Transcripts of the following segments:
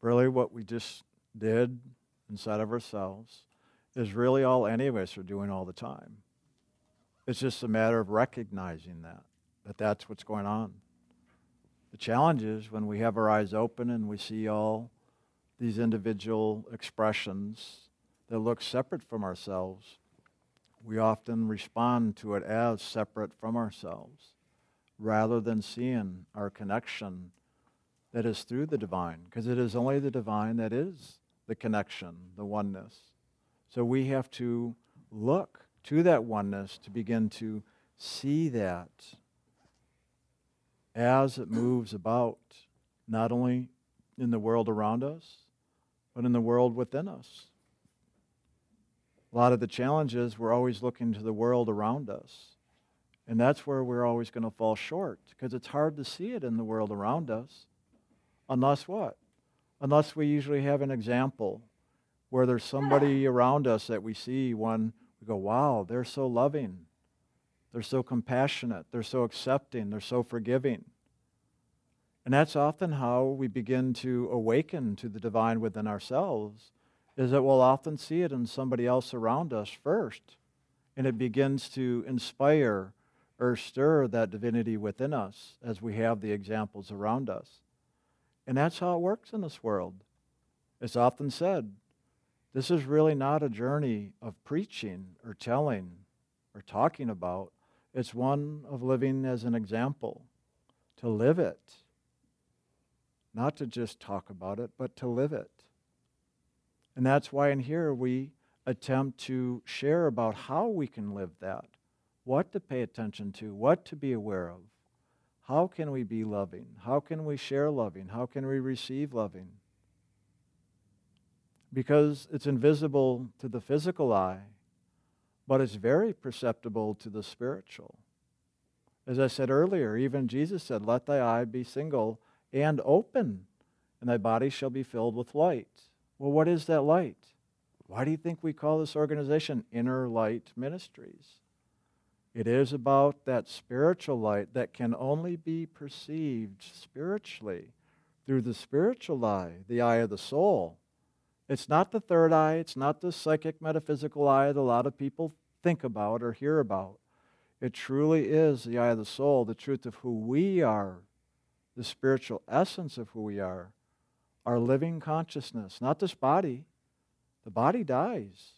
really what we just did inside of ourselves is really all any of us are doing all the time. It's just a matter of recognizing that, that that's what's going on. The challenge is when we have our eyes open and we see all these individual expressions that look separate from ourselves, we often respond to it as separate from ourselves rather than seeing our connection that is through the divine, because it is only the divine that is the connection, the oneness. So we have to look to that oneness to begin to see that as it moves about, not only in the world around us, but in the world within us. A lot of the challenges, we're always looking to the world around us. And that's where we're always going to fall short because it's hard to see it in the world around us. Unless what? Unless we usually have an example where there's somebody around us that we see when we go, wow, they're so loving. They're so compassionate. They're so accepting. They're so forgiving. And that's often how we begin to awaken to the divine within ourselves, is that we'll often see it in somebody else around us first. And it begins to inspire or stir that divinity within us as we have the examples around us. And that's how it works in this world. It's often said this is really not a journey of preaching or telling or talking about, it's one of living as an example, to live it. Not to just talk about it, but to live it. And that's why in here we attempt to share about how we can live that, what to pay attention to, what to be aware of. How can we be loving? How can we share loving? How can we receive loving? Because it's invisible to the physical eye, but it's very perceptible to the spiritual. As I said earlier, even Jesus said, Let thy eye be single and open, and thy body shall be filled with light. Well, what is that light? Why do you think we call this organization Inner Light Ministries? It is about that spiritual light that can only be perceived spiritually through the spiritual eye, the eye of the soul. It's not the third eye, it's not the psychic metaphysical eye that a lot of people think about or hear about. It truly is the eye of the soul, the truth of who we are, the spiritual essence of who we are, our living consciousness, not this body. The body dies.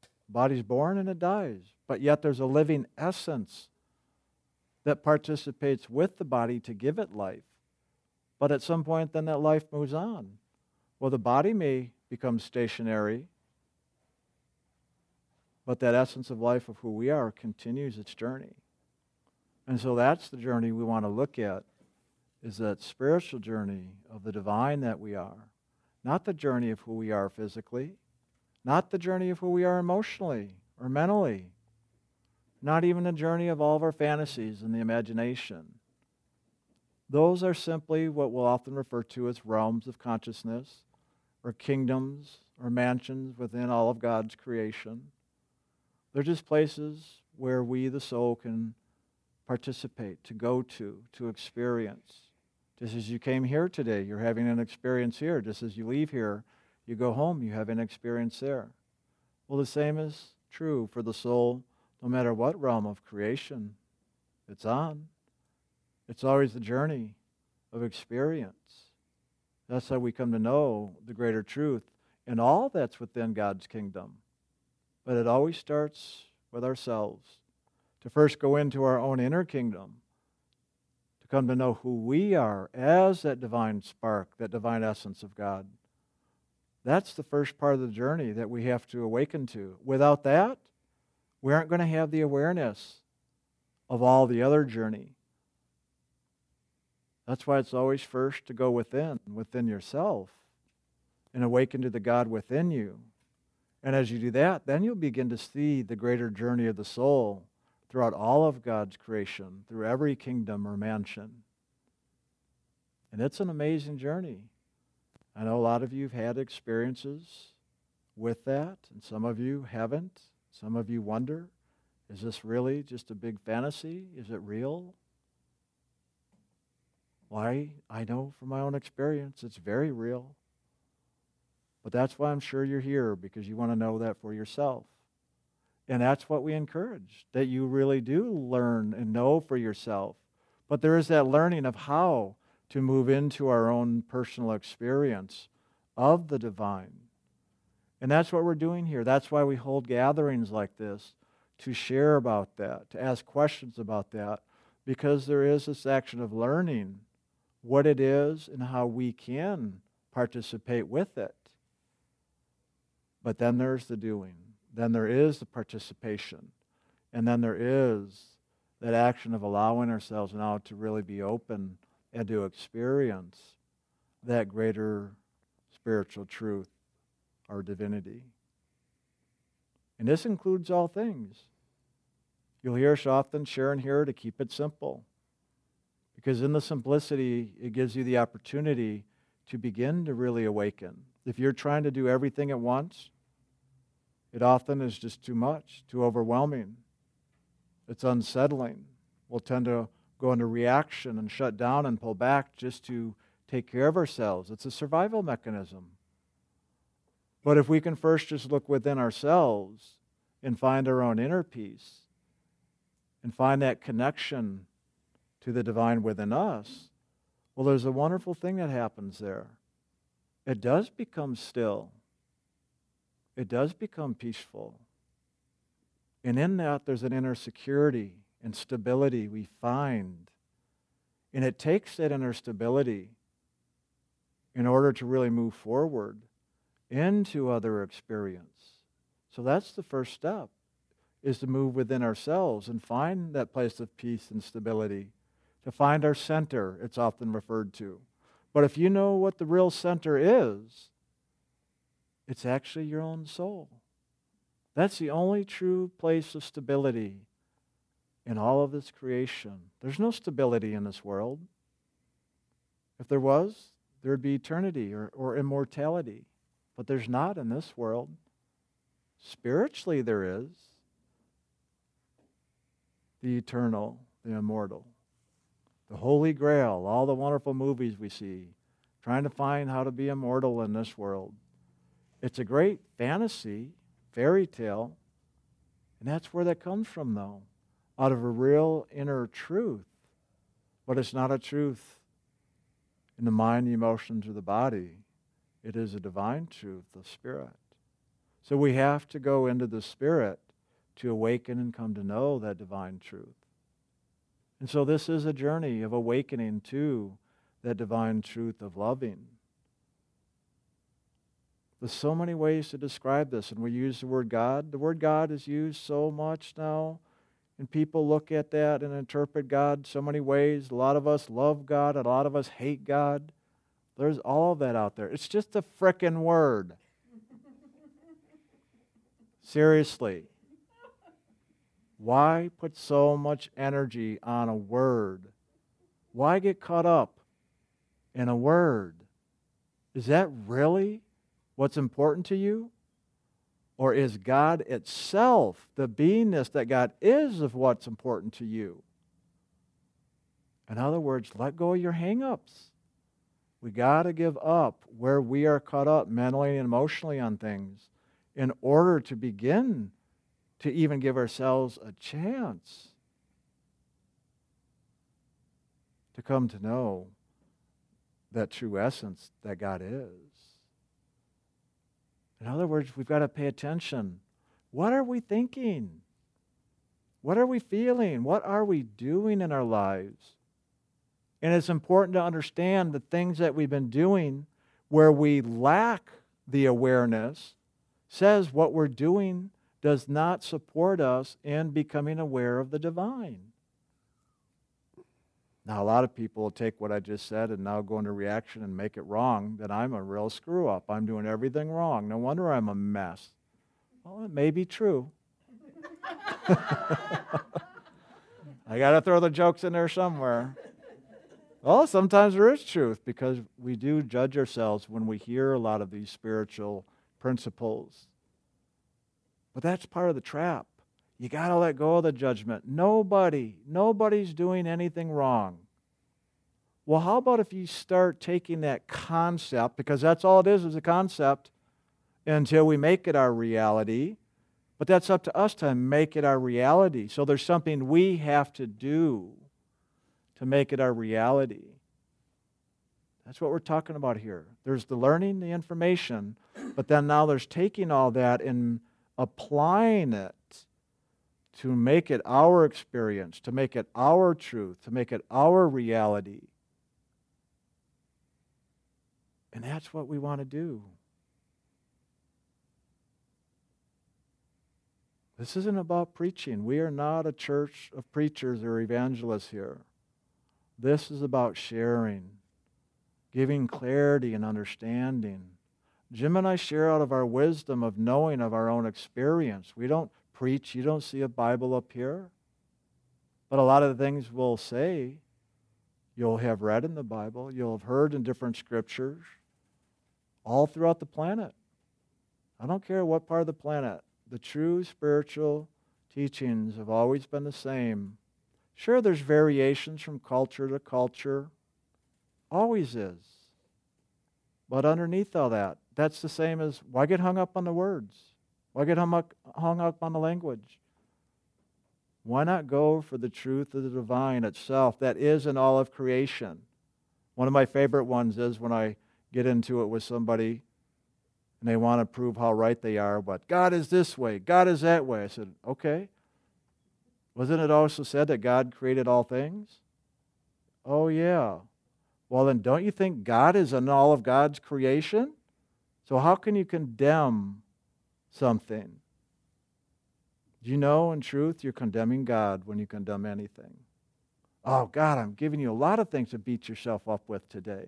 The body's born and it dies but yet there's a living essence that participates with the body to give it life. But at some point, then that life moves on. Well, the body may become stationary, but that essence of life of who we are continues its journey. And so that's the journey we want to look at is that spiritual journey of the divine that we are. Not the journey of who we are physically, not the journey of who we are emotionally or mentally, not even a journey of all of our fantasies and the imagination. Those are simply what we'll often refer to as realms of consciousness, or kingdoms, or mansions within all of God's creation. They're just places where we, the soul, can participate, to go to, to experience. Just as you came here today, you're having an experience here. Just as you leave here, you go home, you have an experience there. Well, the same is true for the soul no matter what realm of creation it's on. It's always the journey of experience. That's how we come to know the greater truth in all that's within God's kingdom. But it always starts with ourselves. To first go into our own inner kingdom, to come to know who we are as that divine spark, that divine essence of God. That's the first part of the journey that we have to awaken to. Without that, we aren't going to have the awareness of all the other journey. That's why it's always first to go within, within yourself, and awaken to the God within you. And as you do that, then you'll begin to see the greater journey of the soul throughout all of God's creation, through every kingdom or mansion. And it's an amazing journey. I know a lot of you have had experiences with that, and some of you haven't. Some of you wonder is this really just a big fantasy? Is it real? Why? I know from my own experience it's very real. But that's why I'm sure you're here, because you want to know that for yourself. And that's what we encourage, that you really do learn and know for yourself. But there is that learning of how to move into our own personal experience of the divine. And that's what we're doing here. That's why we hold gatherings like this to share about that, to ask questions about that, because there is this action of learning what it is and how we can participate with it. But then there's the doing, then there is the participation, and then there is that action of allowing ourselves now to really be open and to experience that greater spiritual truth, our divinity. And this includes all things. You'll hear us often sharing here to keep it simple. Because in the simplicity, it gives you the opportunity to begin to really awaken. If you're trying to do everything at once, it often is just too much, too overwhelming. It's unsettling. We'll tend to go into reaction and shut down and pull back just to take care of ourselves. It's a survival mechanism. But if we can first just look within ourselves and find our own inner peace and find that connection to the divine within us, well, there's a wonderful thing that happens there. It does become still, it does become peaceful. And in that, there's an inner security and stability we find. And it takes that inner stability in order to really move forward into other experience. So that's the first step is to move within ourselves and find that place of peace and stability, to find our center, it's often referred to. But if you know what the real center is, it's actually your own soul. That's the only true place of stability in all of this creation. There's no stability in this world. If there was, there would be eternity or, or immortality. But there's not in this world. Spiritually, there is the eternal, the immortal, the Holy Grail, all the wonderful movies we see, trying to find how to be immortal in this world. It's a great fantasy, fairy tale, and that's where that comes from, though, out of a real inner truth. But it's not a truth in the mind, the emotions, or the body. It is a divine truth, the Spirit. So we have to go into the Spirit to awaken and come to know that divine truth. And so this is a journey of awakening to that divine truth of loving. There's so many ways to describe this, and we use the word God. The word God is used so much now, and people look at that and interpret God so many ways. A lot of us love God, a lot of us hate God. There's all of that out there. It's just a frickin' word. Seriously. Why put so much energy on a word? Why get caught up in a word? Is that really what's important to you? Or is God itself, the beingness that God is, of what's important to you? In other words, let go of your hang ups. We got to give up where we are caught up mentally and emotionally on things in order to begin to even give ourselves a chance to come to know that true essence that God is. In other words, we've got to pay attention. What are we thinking? What are we feeling? What are we doing in our lives? And it's important to understand the things that we've been doing where we lack the awareness says what we're doing does not support us in becoming aware of the divine. Now, a lot of people will take what I just said and now go into reaction and make it wrong that I'm a real screw up. I'm doing everything wrong. No wonder I'm a mess. Well, it may be true. I got to throw the jokes in there somewhere. Well, sometimes there is truth because we do judge ourselves when we hear a lot of these spiritual principles. But that's part of the trap. You got to let go of the judgment. Nobody, nobody's doing anything wrong. Well, how about if you start taking that concept, because that's all it is, is a concept, until we make it our reality. But that's up to us to make it our reality. So there's something we have to do to make it our reality. That's what we're talking about here. There's the learning, the information, but then now there's taking all that and applying it to make it our experience, to make it our truth, to make it our reality. And that's what we want to do. This isn't about preaching. We are not a church of preachers or evangelists here. This is about sharing, giving clarity and understanding. Jim and I share out of our wisdom of knowing of our own experience. We don't preach, you don't see a Bible up here. But a lot of the things we'll say, you'll have read in the Bible, you'll have heard in different scriptures, all throughout the planet. I don't care what part of the planet. The true spiritual teachings have always been the same. Sure, there's variations from culture to culture. Always is. But underneath all that, that's the same as why get hung up on the words? Why get hung up, hung up on the language? Why not go for the truth of the divine itself that is in all of creation? One of my favorite ones is when I get into it with somebody and they want to prove how right they are, but God is this way, God is that way. I said, okay. Wasn't it also said that God created all things? Oh, yeah. Well, then don't you think God is in all of God's creation? So, how can you condemn something? Do you know in truth you're condemning God when you condemn anything? Oh, God, I'm giving you a lot of things to beat yourself up with today.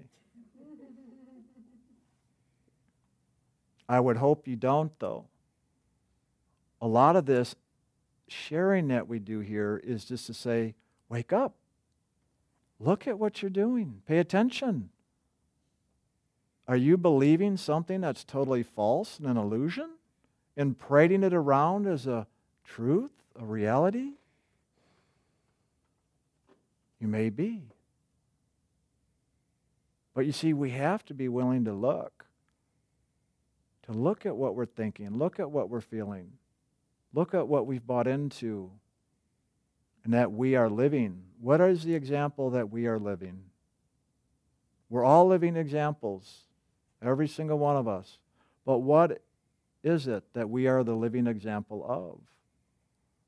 I would hope you don't, though. A lot of this sharing that we do here is just to say, wake up. Look at what you're doing. Pay attention. Are you believing something that's totally false and an illusion and parading it around as a truth, a reality? You may be. But you see, we have to be willing to look. To look at what we're thinking, look at what we're feeling, look at what we've bought into, and that we are living. What is the example that we are living? We're all living examples every single one of us. But what is it that we are the living example of?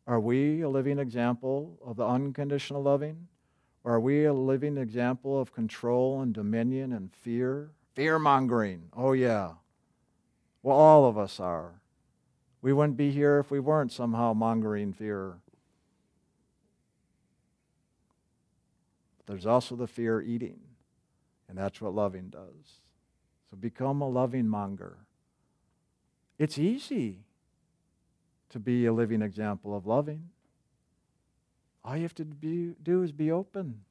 Are we a living example of the unconditional loving? Or are we a living example of control and dominion and fear? Fear mongering. Oh, yeah. Well, all of us are. We wouldn't be here if we weren't somehow mongering fear. But there's also the fear eating, and that's what loving does. So become a loving monger. It's easy to be a living example of loving. All you have to be, do is be open,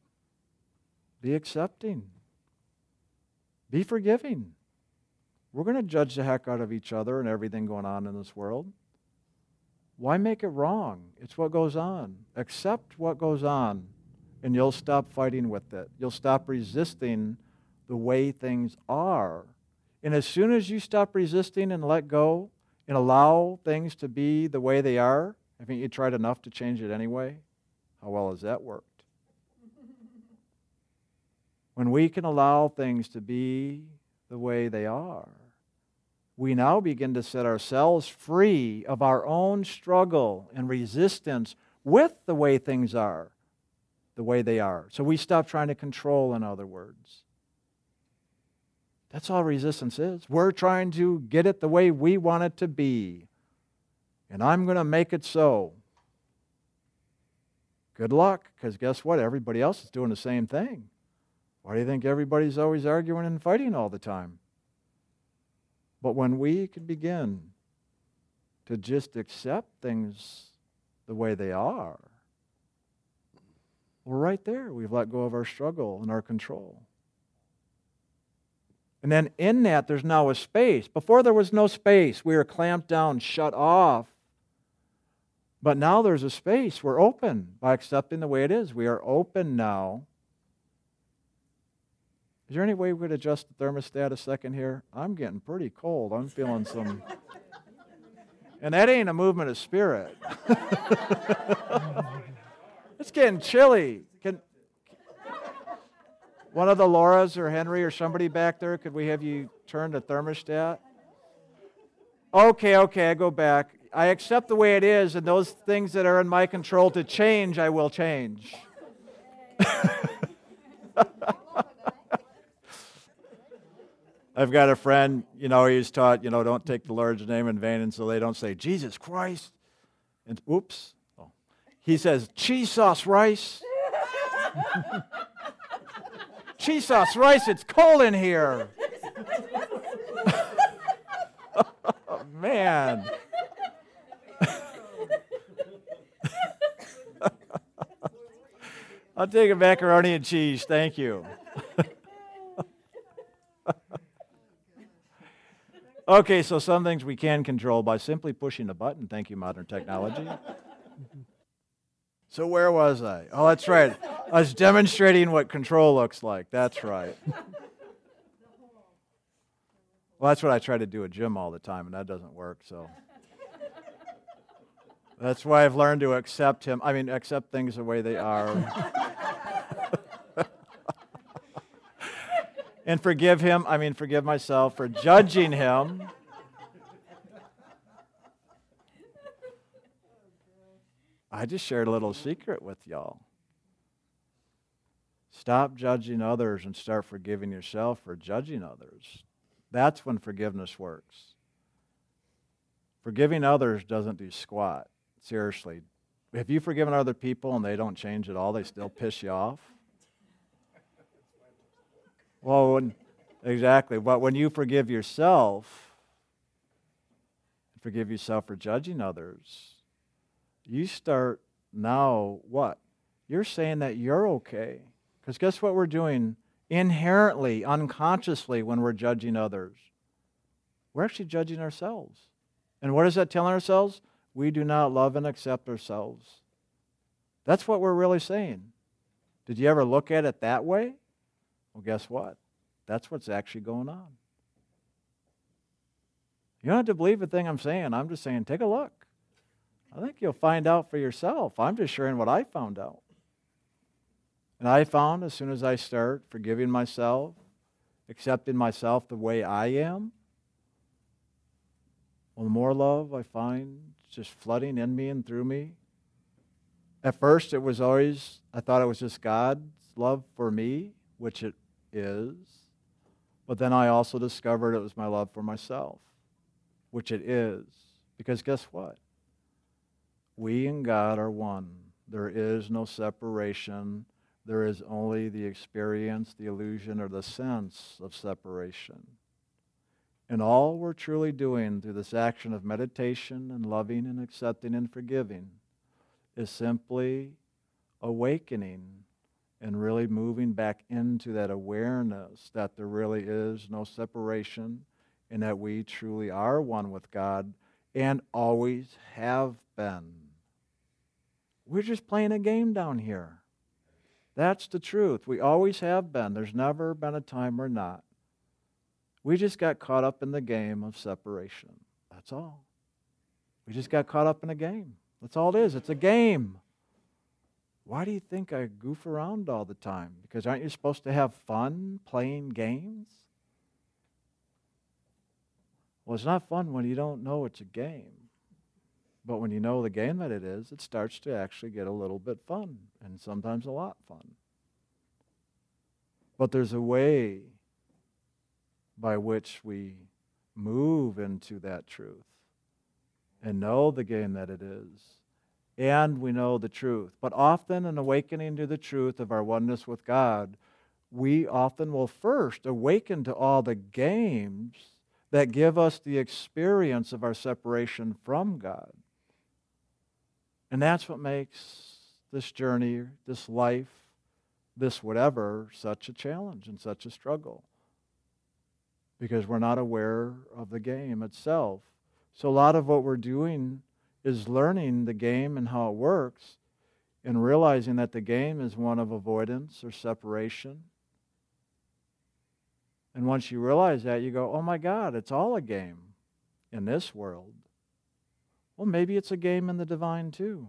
be accepting, be forgiving. We're going to judge the heck out of each other and everything going on in this world. Why make it wrong? It's what goes on. Accept what goes on, and you'll stop fighting with it. You'll stop resisting the way things are. And as soon as you stop resisting and let go and allow things to be the way they are, I think you tried enough to change it anyway. How well has that worked? when we can allow things to be the way they are, we now begin to set ourselves free of our own struggle and resistance with the way things are, the way they are. So we stop trying to control, in other words. That's all resistance is. We're trying to get it the way we want it to be. And I'm going to make it so. Good luck, because guess what? Everybody else is doing the same thing. Why do you think everybody's always arguing and fighting all the time? But when we can begin to just accept things the way they are, we're right there. We've let go of our struggle and our control. And then in that, there's now a space. Before there was no space, we were clamped down, shut off. But now there's a space. We're open by accepting the way it is. We are open now Is there any way we could adjust the thermostat a second here? I'm getting pretty cold. I'm feeling some. And that ain't a movement of spirit. it's getting chilly. Can one of the Lauras or Henry or somebody back there, could we have you turn the thermostat? Okay, okay, I go back. I accept the way it is, and those things that are in my control to change, I will change. I've got a friend, you know, he's taught, you know, don't take the Lord's name in vain, and so they don't say, Jesus Christ. And oops. Oh. He says, cheese sauce rice. cheese sauce rice, it's cold in here. oh, man. I'll take a macaroni and cheese, thank you. Okay, so some things we can control by simply pushing a button. Thank you, modern technology. so, where was I? Oh, that's right. I was demonstrating what control looks like. That's right. Well, that's what I try to do at Jim all the time, and that doesn't work, so. That's why I've learned to accept him. I mean, accept things the way they are. And forgive him, I mean, forgive myself for judging him. I just shared a little secret with y'all. Stop judging others and start forgiving yourself for judging others. That's when forgiveness works. Forgiving others doesn't do squat. Seriously. Have you forgiven other people and they don't change at all? They still piss you off? Well, when, exactly. But when you forgive yourself, forgive yourself for judging others, you start now what? You're saying that you're okay. Because guess what we're doing inherently, unconsciously, when we're judging others? We're actually judging ourselves. And what is that telling ourselves? We do not love and accept ourselves. That's what we're really saying. Did you ever look at it that way? Well, guess what? That's what's actually going on. You don't have to believe the thing I'm saying. I'm just saying, take a look. I think you'll find out for yourself. I'm just sharing what I found out. And I found as soon as I start forgiving myself, accepting myself the way I am, well, the more love I find just flooding in me and through me. At first, it was always, I thought it was just God's love for me, which it is. But then I also discovered it was my love for myself, which it is. Because guess what? We and God are one. There is no separation. There is only the experience, the illusion, or the sense of separation. And all we're truly doing through this action of meditation and loving and accepting and forgiving is simply awakening and really moving back into that awareness that there really is no separation and that we truly are one with God and always have been. We're just playing a game down here. That's the truth. We always have been. There's never been a time we're not. We just got caught up in the game of separation. That's all. We just got caught up in a game. That's all it is. It's a game. Why do you think I goof around all the time? Because aren't you supposed to have fun playing games? Well, it's not fun when you don't know it's a game. But when you know the game that it is, it starts to actually get a little bit fun, and sometimes a lot fun. But there's a way by which we move into that truth and know the game that it is and we know the truth. But often, in awakening to the truth of our oneness with God, we often will first awaken to all the games that give us the experience of our separation from God. And that's what makes this journey, this life, this whatever, such a challenge and such a struggle. Because we're not aware of the game itself. So, a lot of what we're doing is learning the game and how it works and realizing that the game is one of avoidance or separation. And once you realize that, you go, oh my God, it's all a game in this world. Well, maybe it's a game in the divine too.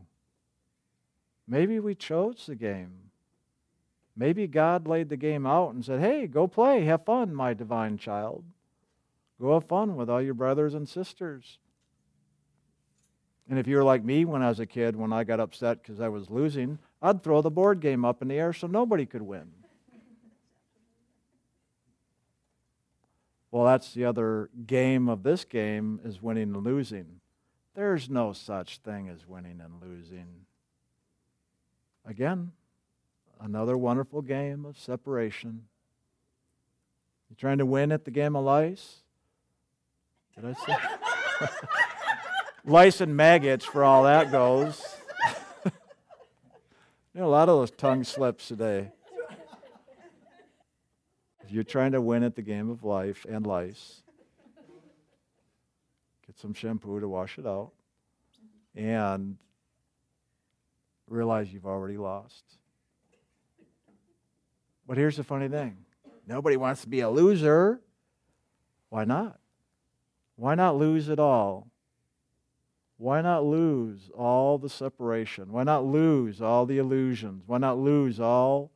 Maybe we chose the game. Maybe God laid the game out and said, hey, go play, have fun, my divine child. Go have fun with all your brothers and sisters. And if you were like me when I was a kid, when I got upset because I was losing, I'd throw the board game up in the air so nobody could win. Well, that's the other game of this game is winning and losing. There's no such thing as winning and losing. Again, another wonderful game of separation. You trying to win at the game of lice? Did I say? lice and maggots for all that goes. you know, a lot of those tongue slips today. If you're trying to win at the game of life and lice, get some shampoo to wash it out and realize you've already lost. But here's the funny thing nobody wants to be a loser. Why not? Why not lose it all? Why not lose all the separation? Why not lose all the illusions? Why not lose all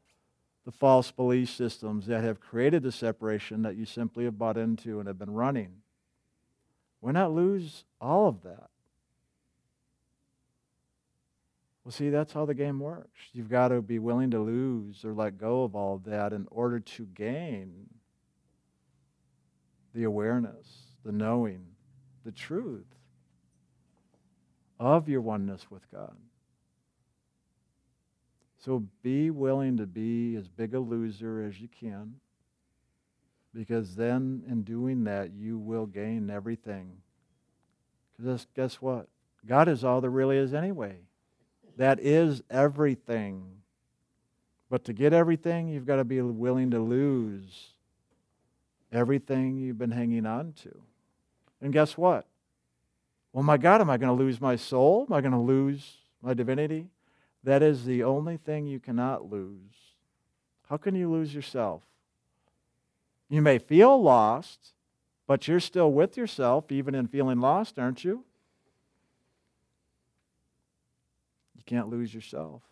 the false belief systems that have created the separation that you simply have bought into and have been running. Why not lose all of that? Well, see, that's how the game works. You've got to be willing to lose or let go of all of that in order to gain the awareness, the knowing, the truth of your oneness with God. So be willing to be as big a loser as you can, because then in doing that, you will gain everything. Because guess what? God is all there really is anyway. That is everything. But to get everything, you've got to be willing to lose everything you've been hanging on to. And guess what? Well, my God, am I going to lose my soul? Am I going to lose my divinity? That is the only thing you cannot lose. How can you lose yourself? You may feel lost, but you're still with yourself, even in feeling lost, aren't you? You can't lose yourself.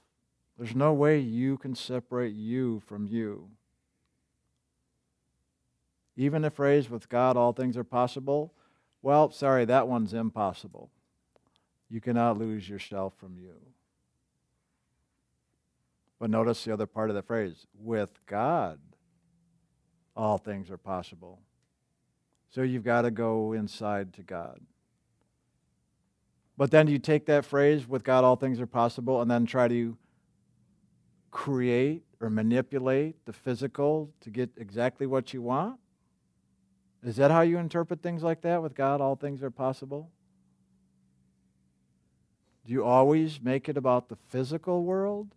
There's no way you can separate you from you. Even the phrase, with God all things are possible, well, sorry, that one's impossible. You cannot lose yourself from you. But notice the other part of the phrase with God, all things are possible. So you've got to go inside to God. But then you take that phrase, with God, all things are possible, and then try to create or manipulate the physical to get exactly what you want? Is that how you interpret things like that? With God, all things are possible? Do you always make it about the physical world?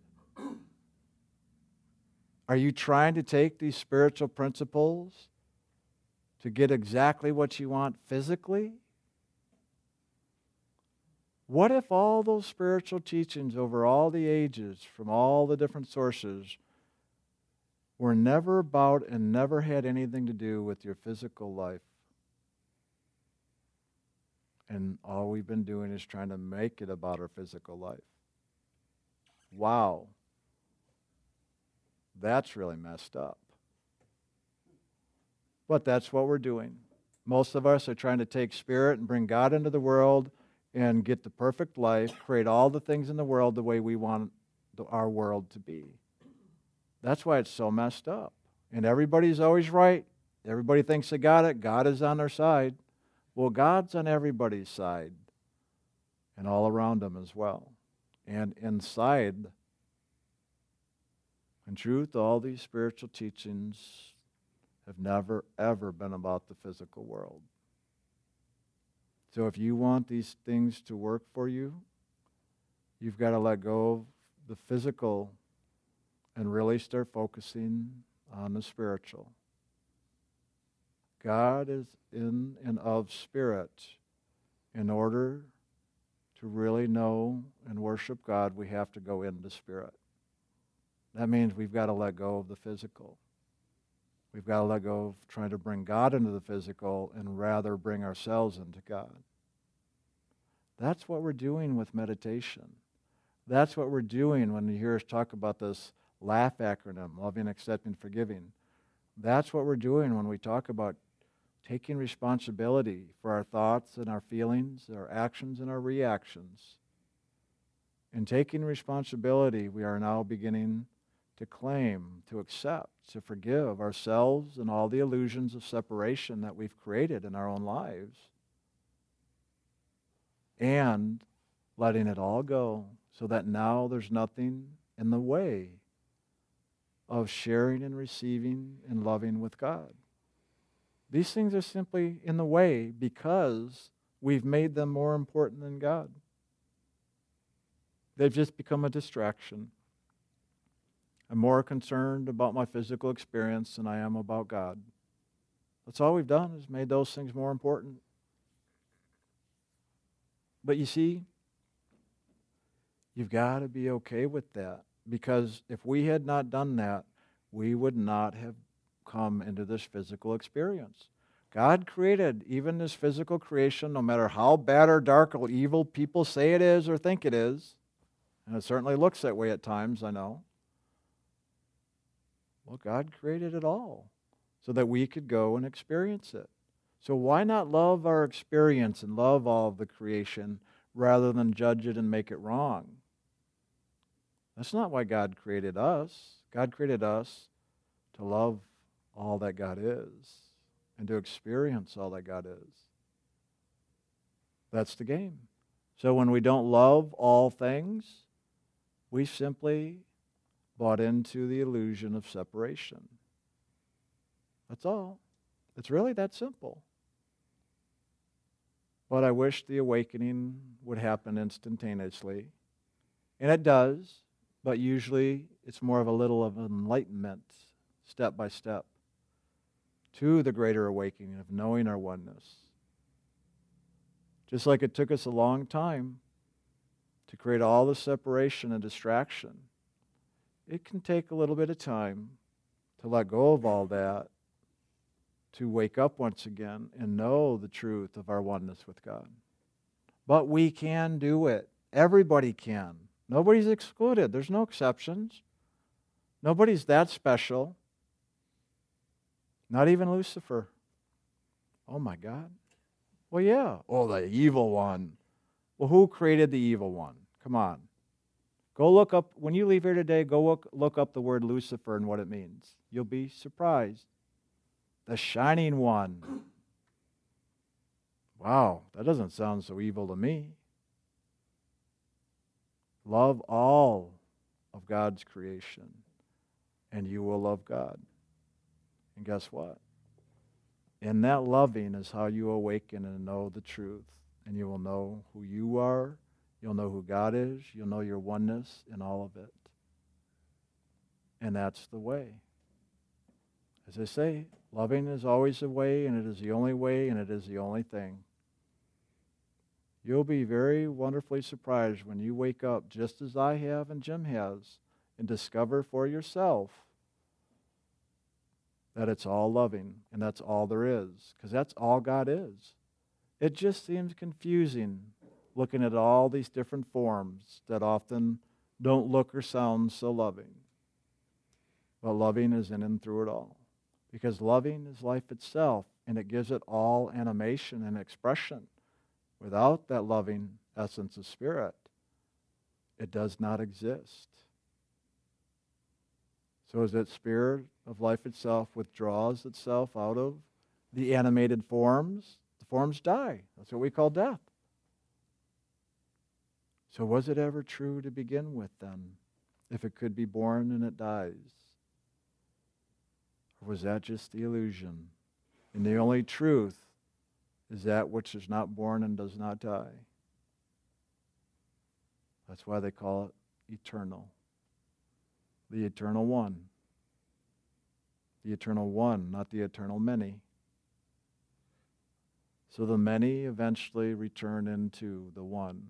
Are you trying to take these spiritual principles to get exactly what you want physically? What if all those spiritual teachings over all the ages from all the different sources were never about and never had anything to do with your physical life? And all we've been doing is trying to make it about our physical life. Wow. That's really messed up. But that's what we're doing. Most of us are trying to take spirit and bring God into the world and get the perfect life, create all the things in the world the way we want our world to be. That's why it's so messed up. And everybody's always right. Everybody thinks they got it. God is on their side. Well, God's on everybody's side and all around them as well. And inside in truth, all these spiritual teachings have never, ever been about the physical world. So if you want these things to work for you, you've got to let go of the physical and really start focusing on the spiritual. God is in and of spirit. In order to really know and worship God, we have to go into spirit. That means we've got to let go of the physical. We've got to let go of trying to bring God into the physical and rather bring ourselves into God. That's what we're doing with meditation. That's what we're doing when you hear us talk about this LAUGH acronym loving, accepting, forgiving. That's what we're doing when we talk about taking responsibility for our thoughts and our feelings, our actions and our reactions. In taking responsibility, we are now beginning to claim, to accept, to forgive ourselves and all the illusions of separation that we've created in our own lives. And letting it all go so that now there's nothing in the way of sharing and receiving and loving with God. These things are simply in the way because we've made them more important than God. They've just become a distraction. I'm more concerned about my physical experience than I am about God. That's all we've done is made those things more important. But you see, you've got to be okay with that because if we had not done that, we would not have come into this physical experience. God created even this physical creation, no matter how bad or dark or evil people say it is or think it is, and it certainly looks that way at times, I know. Well, God created it all so that we could go and experience it. So why not love our experience and love all of the creation rather than judge it and make it wrong? That's not why God created us. God created us to love all that God is and to experience all that God is. That's the game. So when we don't love all things, we simply bought into the illusion of separation. That's all. It's really that simple. But I wish the awakening would happen instantaneously. And it does, but usually it's more of a little of enlightenment, step by step, to the greater awakening of knowing our oneness. Just like it took us a long time to create all the separation and distraction, it can take a little bit of time to let go of all that, to wake up once again and know the truth of our oneness with God. But we can do it. Everybody can. Nobody's excluded. There's no exceptions. Nobody's that special. Not even Lucifer. Oh my God. Well, yeah. Oh, the evil one. Well, who created the evil one? Come on. Go look up, when you leave here today, go look, look up the word Lucifer and what it means. You'll be surprised. The shining one. Wow, that doesn't sound so evil to me. Love all of God's creation, and you will love God. And guess what? In that loving is how you awaken and know the truth, and you will know who you are You'll know who God is. You'll know your oneness in all of it. And that's the way. As I say, loving is always the way, and it is the only way, and it is the only thing. You'll be very wonderfully surprised when you wake up, just as I have and Jim has, and discover for yourself that it's all loving, and that's all there is, because that's all God is. It just seems confusing looking at all these different forms that often don't look or sound so loving. But loving is in and through it all. Because loving is life itself, and it gives it all animation and expression. Without that loving essence of spirit, it does not exist. So as that spirit of life itself withdraws itself out of the animated forms, the forms die. That's what we call death. So, was it ever true to begin with then, if it could be born and it dies? Or was that just the illusion? And the only truth is that which is not born and does not die. That's why they call it eternal. The eternal one. The eternal one, not the eternal many. So the many eventually return into the one